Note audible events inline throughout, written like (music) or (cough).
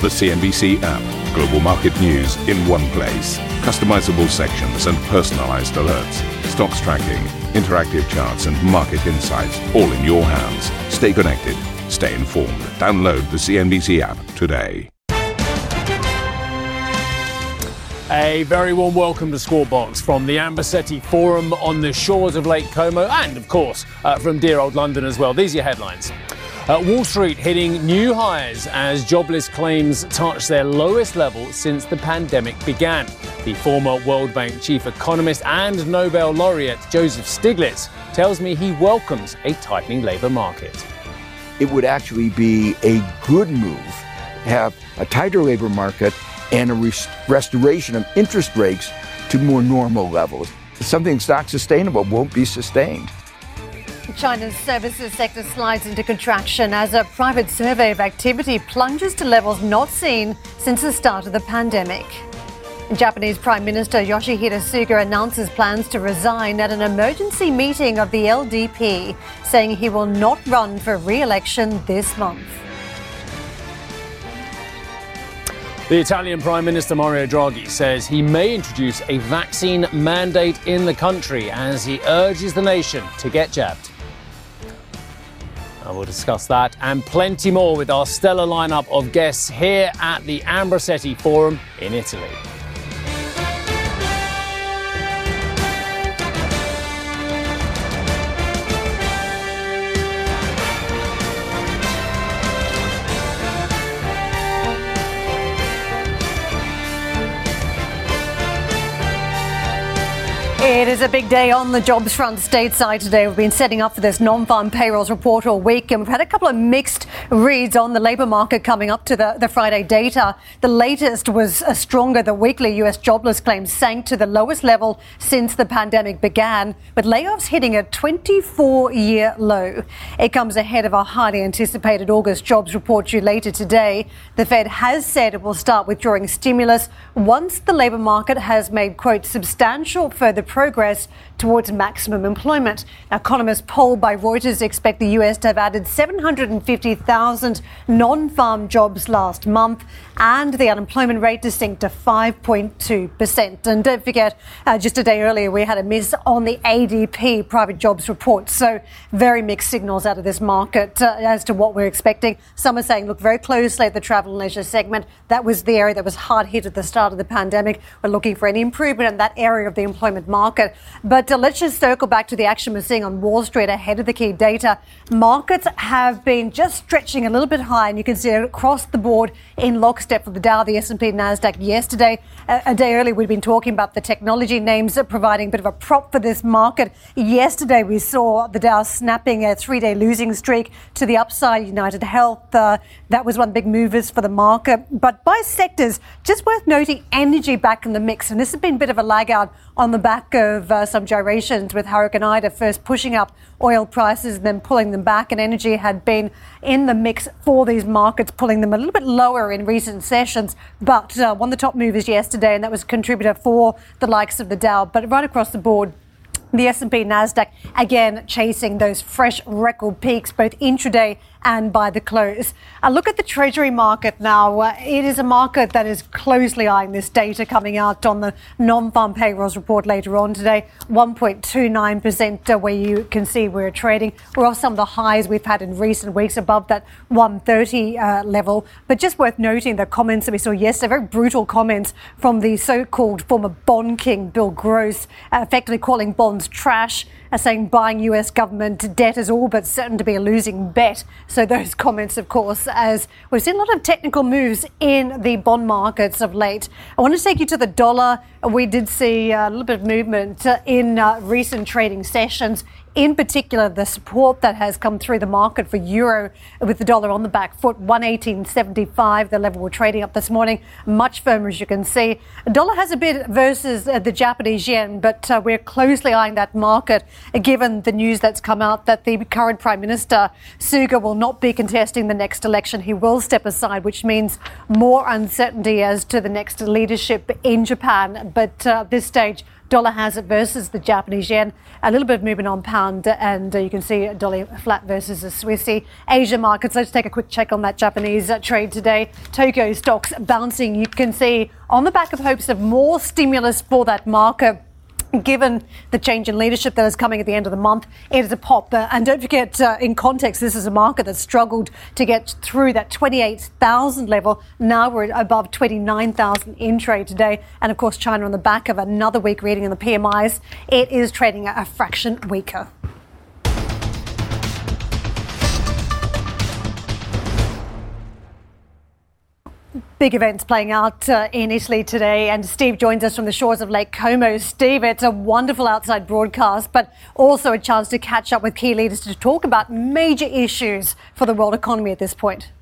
The CNBC app. Global market news in one place. Customizable sections and personalized alerts. Stocks tracking, interactive charts, and market insights all in your hands. Stay connected. Stay informed. Download the CNBC app today. A very warm welcome to Squawk Box from the Ambrosetti Forum on the shores of Lake Como and, of course, uh, from dear old London as well. These are your headlines. Uh, Wall Street hitting new highs as jobless claims touch their lowest level since the pandemic began. The former World Bank chief economist and Nobel laureate Joseph Stiglitz tells me he welcomes a tightening labour market. It would actually be a good move have a tighter labour market and a rest- restoration of interest rates to more normal levels. Something that's not sustainable won't be sustained. China's services sector slides into contraction as a private survey of activity plunges to levels not seen since the start of the pandemic. Japanese Prime Minister Yoshihide Suga announces plans to resign at an emergency meeting of the LDP, saying he will not run for re election this month. The Italian Prime Minister Mario Draghi says he may introduce a vaccine mandate in the country as he urges the nation to get jabbed. And we'll discuss that and plenty more with our stellar lineup of guests here at the Ambrosetti Forum in Italy. It is a big day on the jobs front stateside today. We've been setting up for this non-farm payrolls report all week, and we've had a couple of mixed reads on the labour market coming up to the, the Friday data. The latest was a stronger. The weekly US jobless claims sank to the lowest level since the pandemic began, with layoffs hitting a 24-year low. It comes ahead of a highly anticipated August jobs report due later today. The Fed has said it will start withdrawing stimulus once the labour market has made, quote, substantial further progress towards maximum employment. Economists polled by Reuters expect the US to have added 750,000 non farm jobs last month and the unemployment rate to sink to 5.2%. And don't forget, uh, just a day earlier, we had a miss on the ADP private jobs report. So, very mixed signals out of this market uh, as to what we're expecting. Some are saying, look very closely at the travel and leisure segment. That was the area that was hard hit at the start of the pandemic. We're looking for any improvement in that area of the employment market. But uh, let's just circle back to the action we're seeing on Wall Street ahead of the key data. Markets have been just stretching a little bit high, and you can see it across the board in lockstep for the Dow, the S&P, Nasdaq. Yesterday, a, a day earlier, we'd been talking about the technology names providing a bit of a prop for this market. Yesterday, we saw the Dow snapping a three-day losing streak to the upside. United Health, uh, that was one of the big movers for the market. But by sectors, just worth noting, energy back in the mix, and this has been a bit of a lag out on the back of uh, some gyrations with Hurricane Ida first pushing up oil prices and then pulling them back. And energy had been in the mix for these markets, pulling them a little bit lower in recent sessions. But uh, one of the top movers yesterday, and that was a contributor for the likes of the Dow. But right across the board, the S&P Nasdaq again chasing those fresh record peaks both intraday and by the close. A look at the treasury market now. Uh, it is a market that is closely eyeing this data coming out on the non-farm payrolls report later on today. 1.29% uh, where you can see we're trading. We're off some of the highs we've had in recent weeks above that 130 uh, level. But just worth noting the comments that we saw yesterday, very brutal comments from the so-called former bond king, Bill Gross, uh, effectively calling bonds trash are saying buying US government debt is all but certain to be a losing bet. So, those (laughs) comments, of course, as we've seen a lot of technical moves in the bond markets of late. I want to take you to the dollar. We did see a little bit of movement in uh, recent trading sessions in particular the support that has come through the market for euro with the dollar on the back foot 118.75 the level we're trading up this morning much firmer as you can see dollar has a bit versus uh, the japanese yen but uh, we're closely eyeing that market uh, given the news that's come out that the current prime minister suga will not be contesting the next election he will step aside which means more uncertainty as to the next leadership in japan but uh, at this stage dollar has it versus the Japanese yen. A little bit of movement on pound, and uh, you can see dollar flat versus the Swissy. Asia markets, let's take a quick check on that Japanese uh, trade today. Tokyo stocks bouncing. You can see on the back of hopes of more stimulus for that market given the change in leadership that is coming at the end of the month, it is a pop. And don't forget, uh, in context, this is a market that struggled to get through that 28,000 level. Now we're above 29,000 in trade today. And of course, China on the back of another weak reading in the PMIs, it is trading a fraction weaker. Big events playing out uh, in Italy today, and Steve joins us from the shores of Lake Como. Steve, it's a wonderful outside broadcast, but also a chance to catch up with key leaders to talk about major issues for the world economy at this point.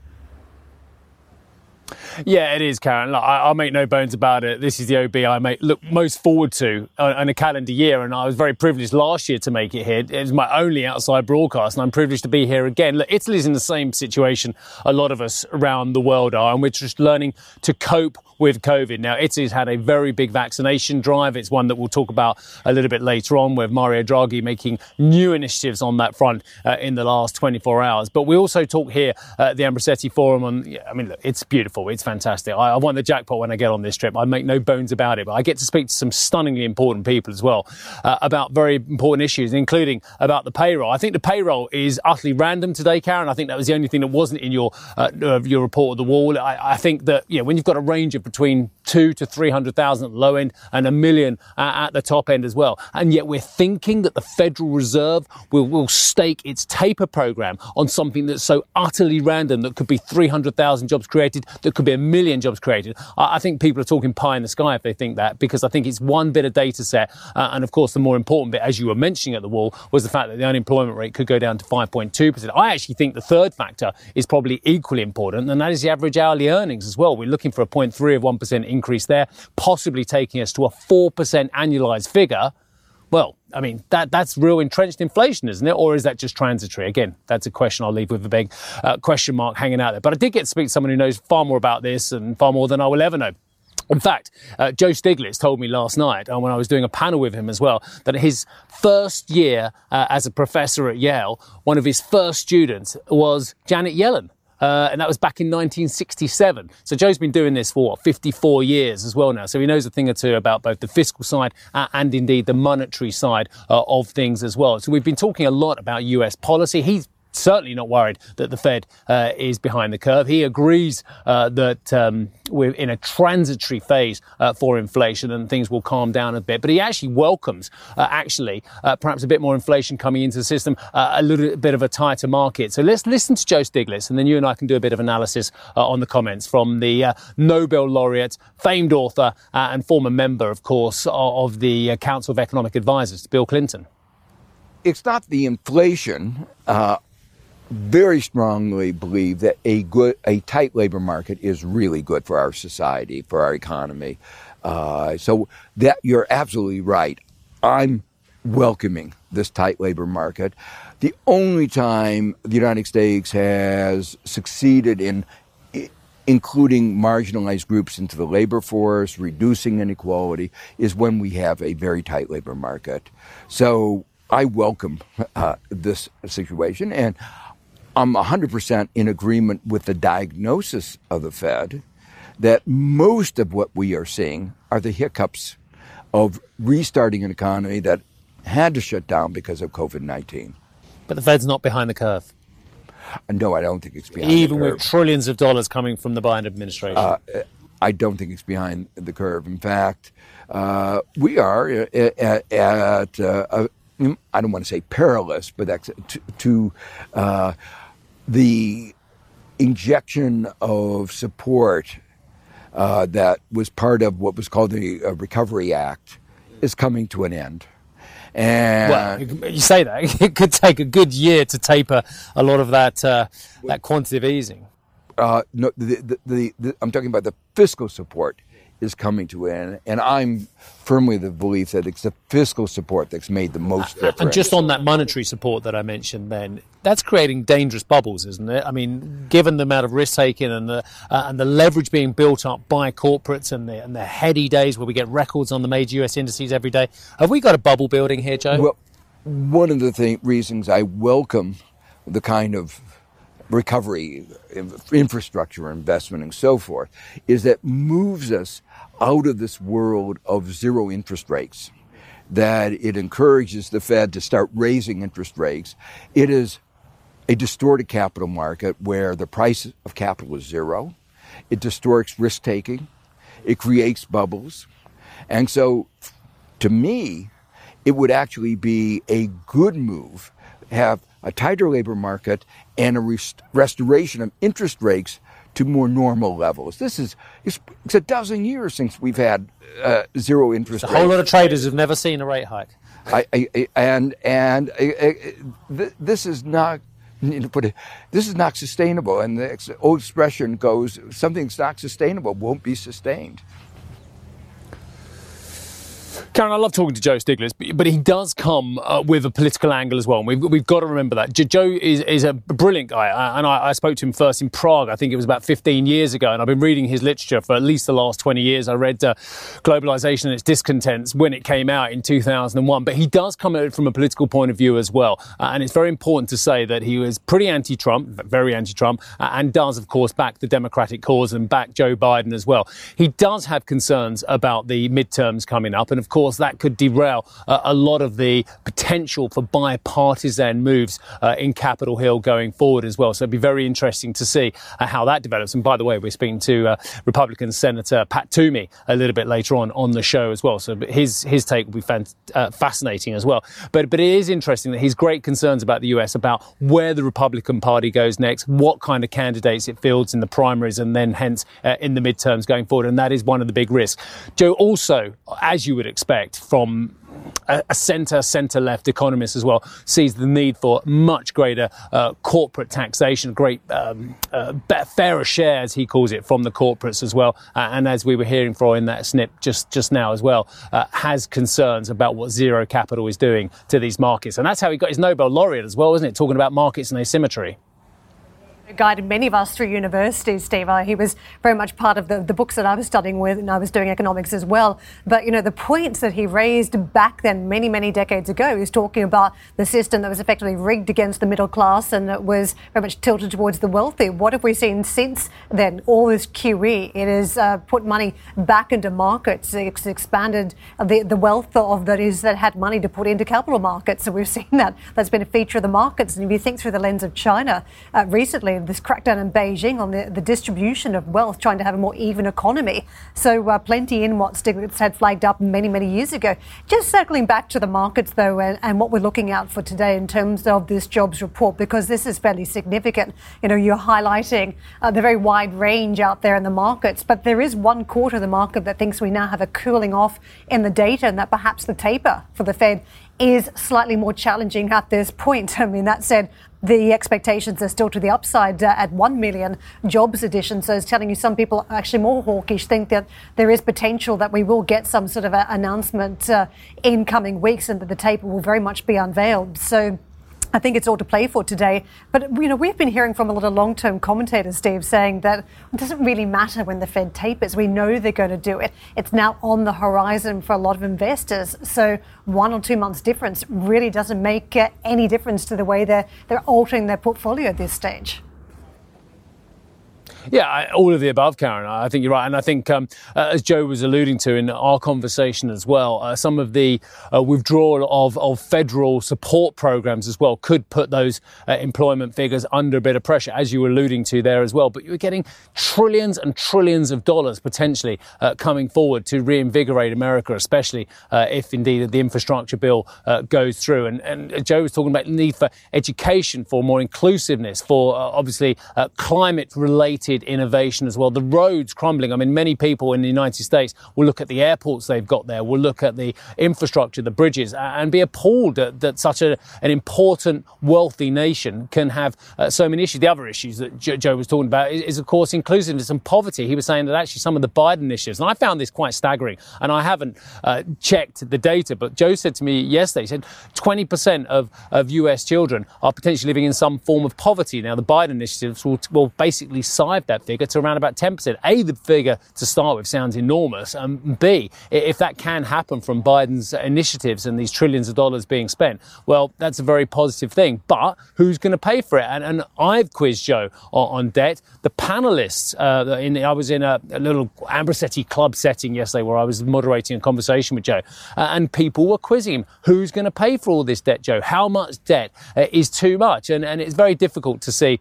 Yeah, it is, Karen. Look, I, will make no bones about it. This is the OB I make look most forward to in a calendar year, and I was very privileged last year to make it here. It was my only outside broadcast, and I'm privileged to be here again. Look, Italy's in the same situation a lot of us around the world are, and we're just learning to cope with COVID. Now, Italy's had a very big vaccination drive. It's one that we'll talk about a little bit later on, with Mario Draghi making new initiatives on that front uh, in the last 24 hours. But we also talk here at the Ambrosetti Forum on, I mean, look, it's beautiful. It's fantastic. I, I want the jackpot when I get on this trip. I make no bones about it. But I get to speak to some stunningly important people as well uh, about very important issues, including about the payroll. I think the payroll is utterly random today, Karen. I think that was the only thing that wasn't in your uh, your report of the wall. I, I think that you know, when you've got a range of between two to 300,000 at the low end and a million at the top end as well. And yet we're thinking that the Federal Reserve will, will stake its taper program on something that's so utterly random that could be 300,000 jobs created, that could be a million jobs created. I, I, think people are talking pie in the sky if they think that because I think it's one bit of data set. Uh, and of course, the more important bit, as you were mentioning at the wall, was the fact that the unemployment rate could go down to 5.2%. I actually think the third factor is probably equally important, and that is the average hourly earnings as well. We're looking for a 0.3 of 1% increase there, possibly taking us to a 4% annualized figure. Well, I mean, that, that's real entrenched inflation, isn't it? Or is that just transitory? Again, that's a question I'll leave with a big uh, question mark hanging out there. But I did get to speak to someone who knows far more about this and far more than I will ever know. In fact, uh, Joe Stiglitz told me last night, uh, when I was doing a panel with him as well, that his first year uh, as a professor at Yale, one of his first students was Janet Yellen. Uh, and that was back in 1967. So Joe's been doing this for what, 54 years as well now. So he knows a thing or two about both the fiscal side uh, and indeed the monetary side uh, of things as well. So we've been talking a lot about US policy. He's certainly not worried that the Fed uh, is behind the curve. He agrees uh, that um, we're in a transitory phase uh, for inflation and things will calm down a bit. But he actually welcomes, uh, actually, uh, perhaps a bit more inflation coming into the system, uh, a little bit of a tighter market. So let's listen to Joe Stiglitz, and then you and I can do a bit of analysis on the comments from the Nobel laureate, famed author, and former member, of course, of the Council of Economic Advisors, Bill Clinton it's not the inflation uh, very strongly believe that a good, a tight labor market is really good for our society, for our economy. Uh, so that you're absolutely right. I'm welcoming this tight labor market. The only time the United States has succeeded in including marginalized groups into the labor force, reducing inequality, is when we have a very tight labor market. So I welcome uh, this situation, and I'm 100% in agreement with the diagnosis of the Fed that most of what we are seeing are the hiccups of restarting an economy that had to shut down because of COVID 19. But the Fed's not behind the curve. No, I don't think it's behind Even with trillions of dollars coming from the Biden administration. Uh, I don't think it's behind the curve. In fact, uh, we are at, at uh, a, I don't want to say perilous, but that's to, to uh, the injection of support uh, that was part of what was called the uh, Recovery Act is coming to an end. And well, you say that (laughs) it could take a good year to taper a lot of that uh, that quantitative easing. Uh, no, the, the, the, I'm talking about the fiscal support is coming to an end, and I'm firmly the belief that it's the fiscal support that's made the most difference. And just on that monetary support that I mentioned, then that's creating dangerous bubbles, isn't it? I mean, given the amount of risk taking and the uh, and the leverage being built up by corporates and the and the heady days where we get records on the major U.S. indices every day, have we got a bubble building here, Joe? Well, one of the th- reasons I welcome the kind of recovery, infrastructure investment, and so forth, is that moves us out of this world of zero interest rates. That it encourages the Fed to start raising interest rates. It is a distorted capital market where the price of capital is zero. It distorts risk taking. It creates bubbles. And so, to me, it would actually be a good move have a tighter labor market and a rest- restoration of interest rates to more normal levels. This is it's, it's a dozen years since we've had uh, zero interest. Rates. A whole lot of traders have never seen a rate hike. I, I, I, and and th- this is not. You know, put it, this is not sustainable, and the old expression goes: "Something's not sustainable won't be sustained." Karen, I love talking to Joe Stiglitz, but he does come uh, with a political angle as well. And we've, we've got to remember that. Joe is, is a brilliant guy. Uh, and I, I, spoke to him first in Prague, I think it was about 15 years ago. And I've been reading his literature for at least the last 20 years. I read uh, Globalization and Its Discontents when it came out in 2001. But he does come at it from a political point of view as well. Uh, and it's very important to say that he was pretty anti Trump, very anti Trump, uh, and does, of course, back the Democratic cause and back Joe Biden as well. He does have concerns about the midterms coming up. And of course, course, that could derail uh, a lot of the potential for bipartisan moves uh, in Capitol Hill going forward as well. So it'd be very interesting to see uh, how that develops. And by the way, we're speaking to uh, Republican Senator Pat Toomey a little bit later on on the show as well. So his his take will be fan- uh, fascinating as well. But but it is interesting that he's great concerns about the US about where the Republican Party goes next, what kind of candidates it fields in the primaries, and then hence uh, in the midterms going forward. And that is one of the big risks. Joe, also, as you would expect expect from a, a centre, centre left economist as well, sees the need for much greater uh, corporate taxation, great um, uh, fairer share, as he calls it, from the corporates as well. Uh, and as we were hearing from in that snip just, just now as well, uh, has concerns about what zero capital is doing to these markets. And that's how he got his Nobel laureate as well, isn't it? Talking about markets and asymmetry guided many of us through university, Steve. Uh, he was very much part of the, the books that I was studying with, and I was doing economics as well. But, you know, the points that he raised back then, many, many decades ago, he was talking about the system that was effectively rigged against the middle class and that was very much tilted towards the wealthy. What have we seen since then? All this QE. It has uh, put money back into markets. It's expanded the, the wealth of that is that had money to put into capital markets. So we've seen that. That's been a feature of the markets. And if you think through the lens of China uh, recently, this crackdown in Beijing on the, the distribution of wealth, trying to have a more even economy. So, uh, plenty in what Stiglitz had flagged up many, many years ago. Just circling back to the markets, though, and, and what we're looking out for today in terms of this jobs report, because this is fairly significant. You know, you're highlighting uh, the very wide range out there in the markets, but there is one quarter of the market that thinks we now have a cooling off in the data and that perhaps the taper for the Fed is slightly more challenging at this point. (laughs) I mean, that said, the expectations are still to the upside uh, at 1 million jobs addition. So it's telling you some people actually more hawkish think that there is potential that we will get some sort of announcement uh, in coming weeks and that the taper will very much be unveiled. So I think it's all to play for today. But you know, we've been hearing from a lot of long-term commentators, Steve, saying that it doesn't really matter when the Fed tapers. We know they're going to do it. It's now on the horizon for a lot of investors. So one or two months difference really doesn't make uh, any difference to the way they're they're altering their portfolio at this stage. Yeah, I, all of the above, Karen. I think you're right. And I think, um, uh, as Joe was alluding to in our conversation as well, uh, some of the uh, withdrawal of, of federal support programs as well could put those uh, employment figures under a bit of pressure, as you were alluding to there as well. But you're getting trillions and trillions of dollars potentially uh, coming forward to reinvigorate America, especially uh, if indeed the infrastructure bill goes through. And, and, Joe was talking about the need for education, for more inclusiveness, for obviously climate related limited innovation as well. The roads crumbling. I mean, many people in the United States will look at the airports they've got there, will look at the infrastructure, the bridges, and be appalled that, that such a, an important, wealthy nation can have uh, so many issues. The other issues that Joe was talking about is, is, of course, inclusiveness and poverty. He was saying that actually some of the Biden initiatives, and I found this quite staggering, and I haven't uh, checked the data, but Joe said to me yesterday, he said 20% of, of US children are potentially living in some form of poverty. Now, the Biden initiatives will, will basically that figure to around about 10%. A, the figure to start with sounds enormous, and B, if that can happen from Biden's initiatives and these trillions of dollars being spent, well, that's a very positive thing. But who's going to pay for it? And, and I've quizzed Joe on, on debt. The panelists, uh, in, I was in a, a little Ambrosetti club setting yesterday where I was moderating a conversation with Joe, uh, and people were quizzing him. Who's going to pay for all this debt, Joe? How much debt uh, is too much? And, and it's very difficult to see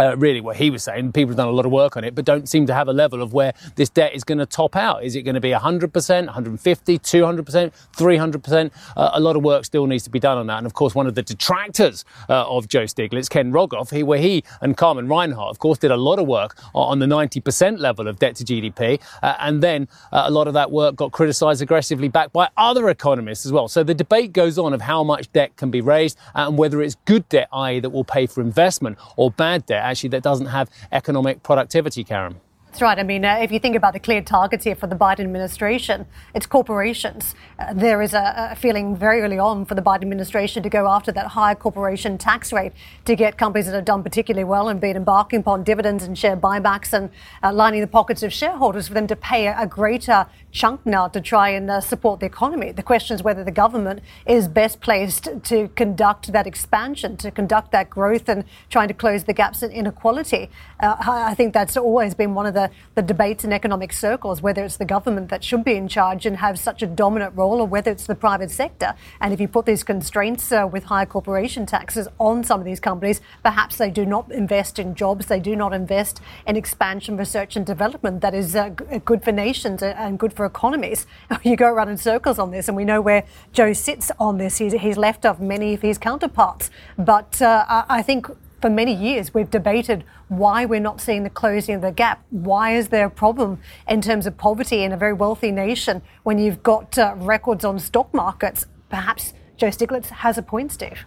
uh, really what he was saying. People have done a lot of work on it, but don't seem to have a level of where this debt is going to top out. Is it going to be 100%, 150, 200%, 300%? Uh, a lot of work still needs to be done on that. And of course, one of the detractors uh, of Joe Stiglitz, Ken Rogoff, he, where he and Carmen Reinhart, of course, did a lot of work on the 90% level of debt to GDP. Uh, and then uh, a lot of that work got criticized aggressively back by other economists as well. So the debate goes on of how much debt can be raised and whether it's good debt, i.e., that will pay for investment, or bad debt actually that doesn't have economic productivity, Karen. That's right. I mean, uh, if you think about the clear targets here for the Biden administration, it's corporations. Uh, there is a, a, feeling very early on for the Biden administration to go after that higher corporation tax rate to get companies that have done particularly well and been embarking upon dividends and share buybacks and uh, lining the pockets of shareholders for them to pay a, a greater chunk now to try and uh, support the economy. The question is whether the government is best placed to conduct that expansion, to conduct that growth and trying to close the gaps in inequality. Uh, I think that's always been one of the, the debates in economic circles, whether it's the government that should be in charge and have such a dominant role or whether it's the private sector. And if you put these constraints uh, with higher corporation taxes on some of these companies, perhaps they do not invest in jobs, they do not invest in expansion, research and development that is uh, good for nations and good for economies. (laughs) You go around in circles on this, and we know where Joe sits on this. He's, he's left off many of his counterparts. But uh, I think for many years we've debated why we're not seeing the closing of the gap. Why is there a problem in terms of poverty in a very wealthy nation when you've got uh, records on stock markets? Perhaps Joe Stiglitz has a point, Steve.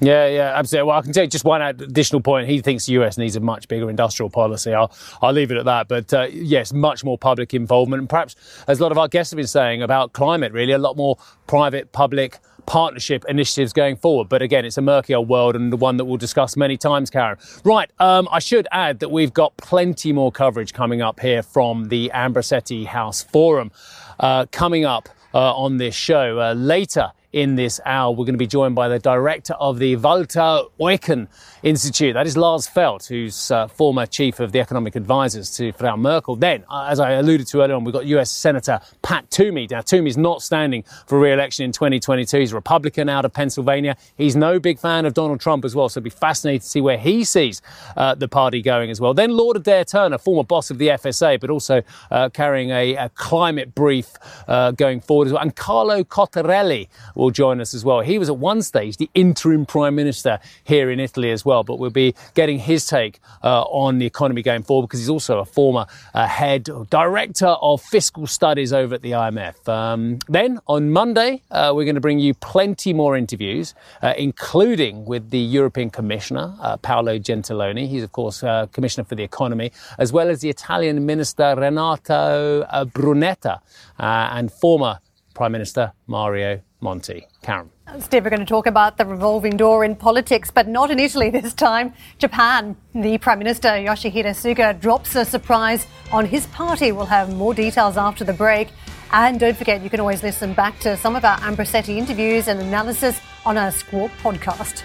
Yeah, yeah, absolutely. Well, I can you just one additional point. He thinks the US needs a much bigger industrial policy. I'll, I'll leave it at that. But uh, yes, much more public involvement. And perhaps, as a lot of our guests have been saying about climate, really, a lot more private public partnership initiatives going forward. But again, it's a murky old world and the one that we'll discuss many times, Karen. Right, um, I should add that we've got plenty more coverage coming up here from the Ambrosetti House Forum uh, coming up uh, on this show. Uh, later in this hour. We're going to be joined by the director of the Walter Eucken Institute. That is Lars Feld, who's uh, former chief of the economic advisors to Frau Merkel. Then, uh, as I alluded to earlier on, we've got US Senator Pat Toomey. Now, Toomey's not standing for re-election in 2022. He's a Republican out of Pennsylvania. He's no big fan of Donald Trump as well, so it'll be fascinating to see where he sees uh, the party going as well. Then Lord Adair Turner, former boss of the FSA, but also uh, carrying a, a, climate brief uh, going forward as well. And Carlo Cottarelli will will join us as well. He was at one stage the interim prime minister here in Italy as well, but we'll be getting his take uh, on the economy going forward because he's also a former uh, head director of fiscal studies over at the IMF. Um, then on Monday, uh, we're going to bring you plenty more interviews, uh, including with the European Commissioner, uh, Paolo Gentiloni. He's, of course, uh, Commissioner for the Economy, as well as the Italian Minister Renato Brunetta and former Prime Minister Mario Monti. Karen. Steve, we're going to talk about the revolving door in politics, but not in Italy this time. Japan. The Prime Minister Yoshihide Suga drops a surprise on his party. We'll have more details after the break. And don't forget, you can always listen back to some of our Ambrosetti interviews and analysis on our Squawk podcast.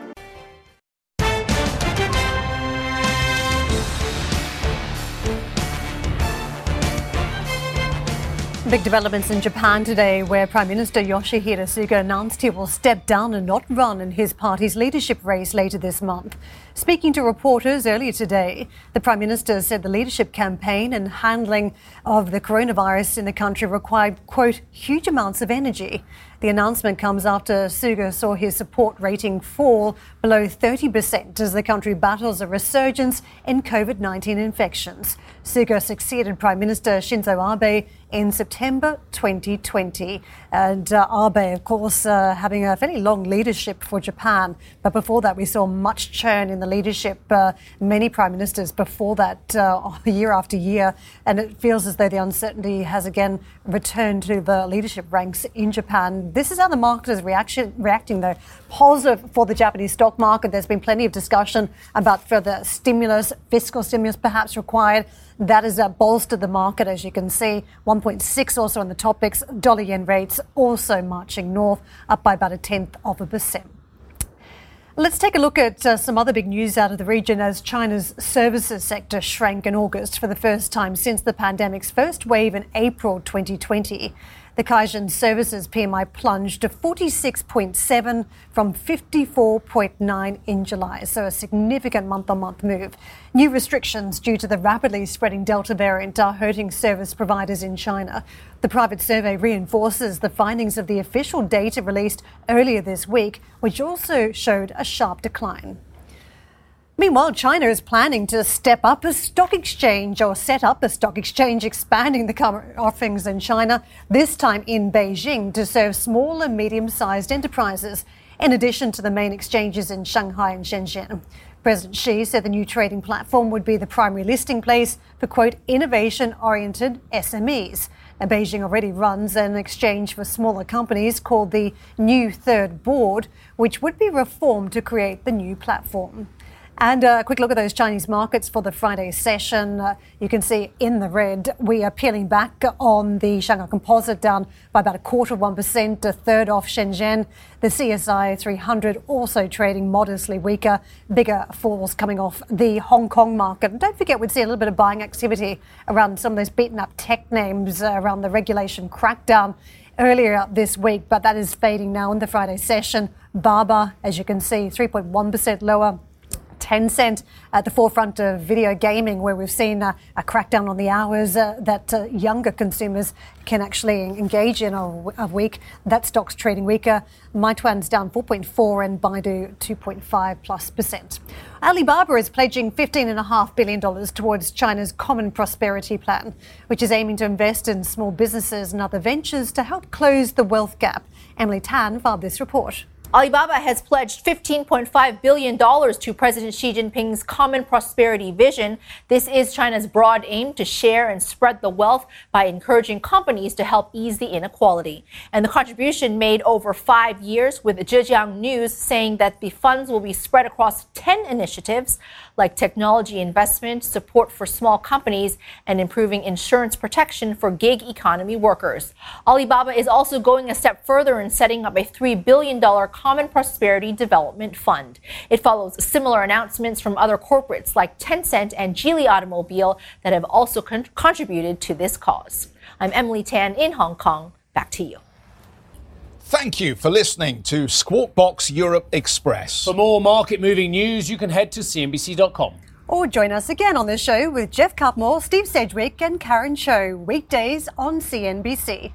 Big developments in Japan today, where Prime Minister Yoshihide Suga announced he will step down and not run in his party's leadership race later this month. Speaking to reporters earlier today, the Prime Minister said the leadership campaign and handling of the coronavirus in the country required, quote, huge amounts of energy. The announcement comes after Suga saw his support rating fall below 30% as the country battles a resurgence in COVID 19 infections. Suga succeeded Prime Minister Shinzo Abe in September 2020. And uh, Abe, of course, uh, having a fairly long leadership for Japan. But before that, we saw much churn in the leadership. Uh, many prime ministers before that, uh, (laughs) year after year. And it feels as though the uncertainty has again returned to the leadership ranks in Japan. This is how the market is reaction, reacting, though. Positive for the Japanese stock market. There's been plenty of discussion about further stimulus, fiscal stimulus perhaps required. That has uh, bolstered the market, as you can see. 1.6 also on the topics. Dollar yen rates also marching north, up by about a tenth of a percent. Let's take a look at uh, some other big news out of the region as China's services sector shrank in August for the first time since the pandemic's first wave in April 2020. The Caixin Services PMI plunged to 46.7 from 54.9 in July, so a significant month on month move. New restrictions due to the rapidly spreading Delta variant are hurting service providers in China. The private survey reinforces the findings of the official data released earlier this week, which also showed a sharp decline. Meanwhile, China is planning to step up a stock exchange or set up a stock exchange, expanding the current offerings in China, this time in Beijing, to serve small and medium sized enterprises, in addition to the main exchanges in Shanghai and Shenzhen. President Xi said the new trading platform would be the primary listing place for, quote, innovation oriented SMEs. Now, Beijing already runs an exchange for smaller companies called the New Third Board, which would be reformed to create the new platform. And a quick look at those Chinese markets for the Friday session. Uh, you can see in the red, we are peeling back on the Shanghai Composite down by about a quarter of 1%, a third off Shenzhen. The CSI 300 also trading modestly weaker, bigger falls coming off the Hong Kong market. And don't forget, we'd see a little bit of buying activity around some of those beaten up tech names uh, around the regulation crackdown earlier this week, but that is fading now in the Friday session. Baba, as you can see, 3.1% lower. Tencent at the forefront of video gaming, where we've seen uh, a crackdown on the hours uh, that uh, younger consumers can actually engage in a, a, week. That stock's trading weaker. Meituan's down 4.4 and Baidu 2.5 plus percent. Alibaba is pledging $15.5 billion towards China's Common Prosperity Plan, which is aiming to invest in small businesses and other ventures to help close the wealth gap. Emily Tan filed this report. Alibaba has pledged $15.5 billion to President Xi Jinping's Common Prosperity Vision. This is China's broad aim to share and spread the wealth by encouraging companies to help ease the inequality. And the contribution made over five years, with Zhejiang News saying that the funds will be spread across 10 initiatives like technology investment, support for small companies, and improving insurance protection for gig economy workers. Alibaba is also going a step further in setting up a $3 billion Common Prosperity Development Fund. It follows similar announcements from other corporates like Tencent and Geely Automobile that have also con- contributed to this cause. I'm Emily Tan in Hong Kong. Back to you. Thank you for listening to Squawk Box Europe Express. For more market moving news, you can head to CNBC.com. Or join us again on the show with Geoff Cutmore, Steve Sedgwick, and Karen Tso, weekdays on CNBC.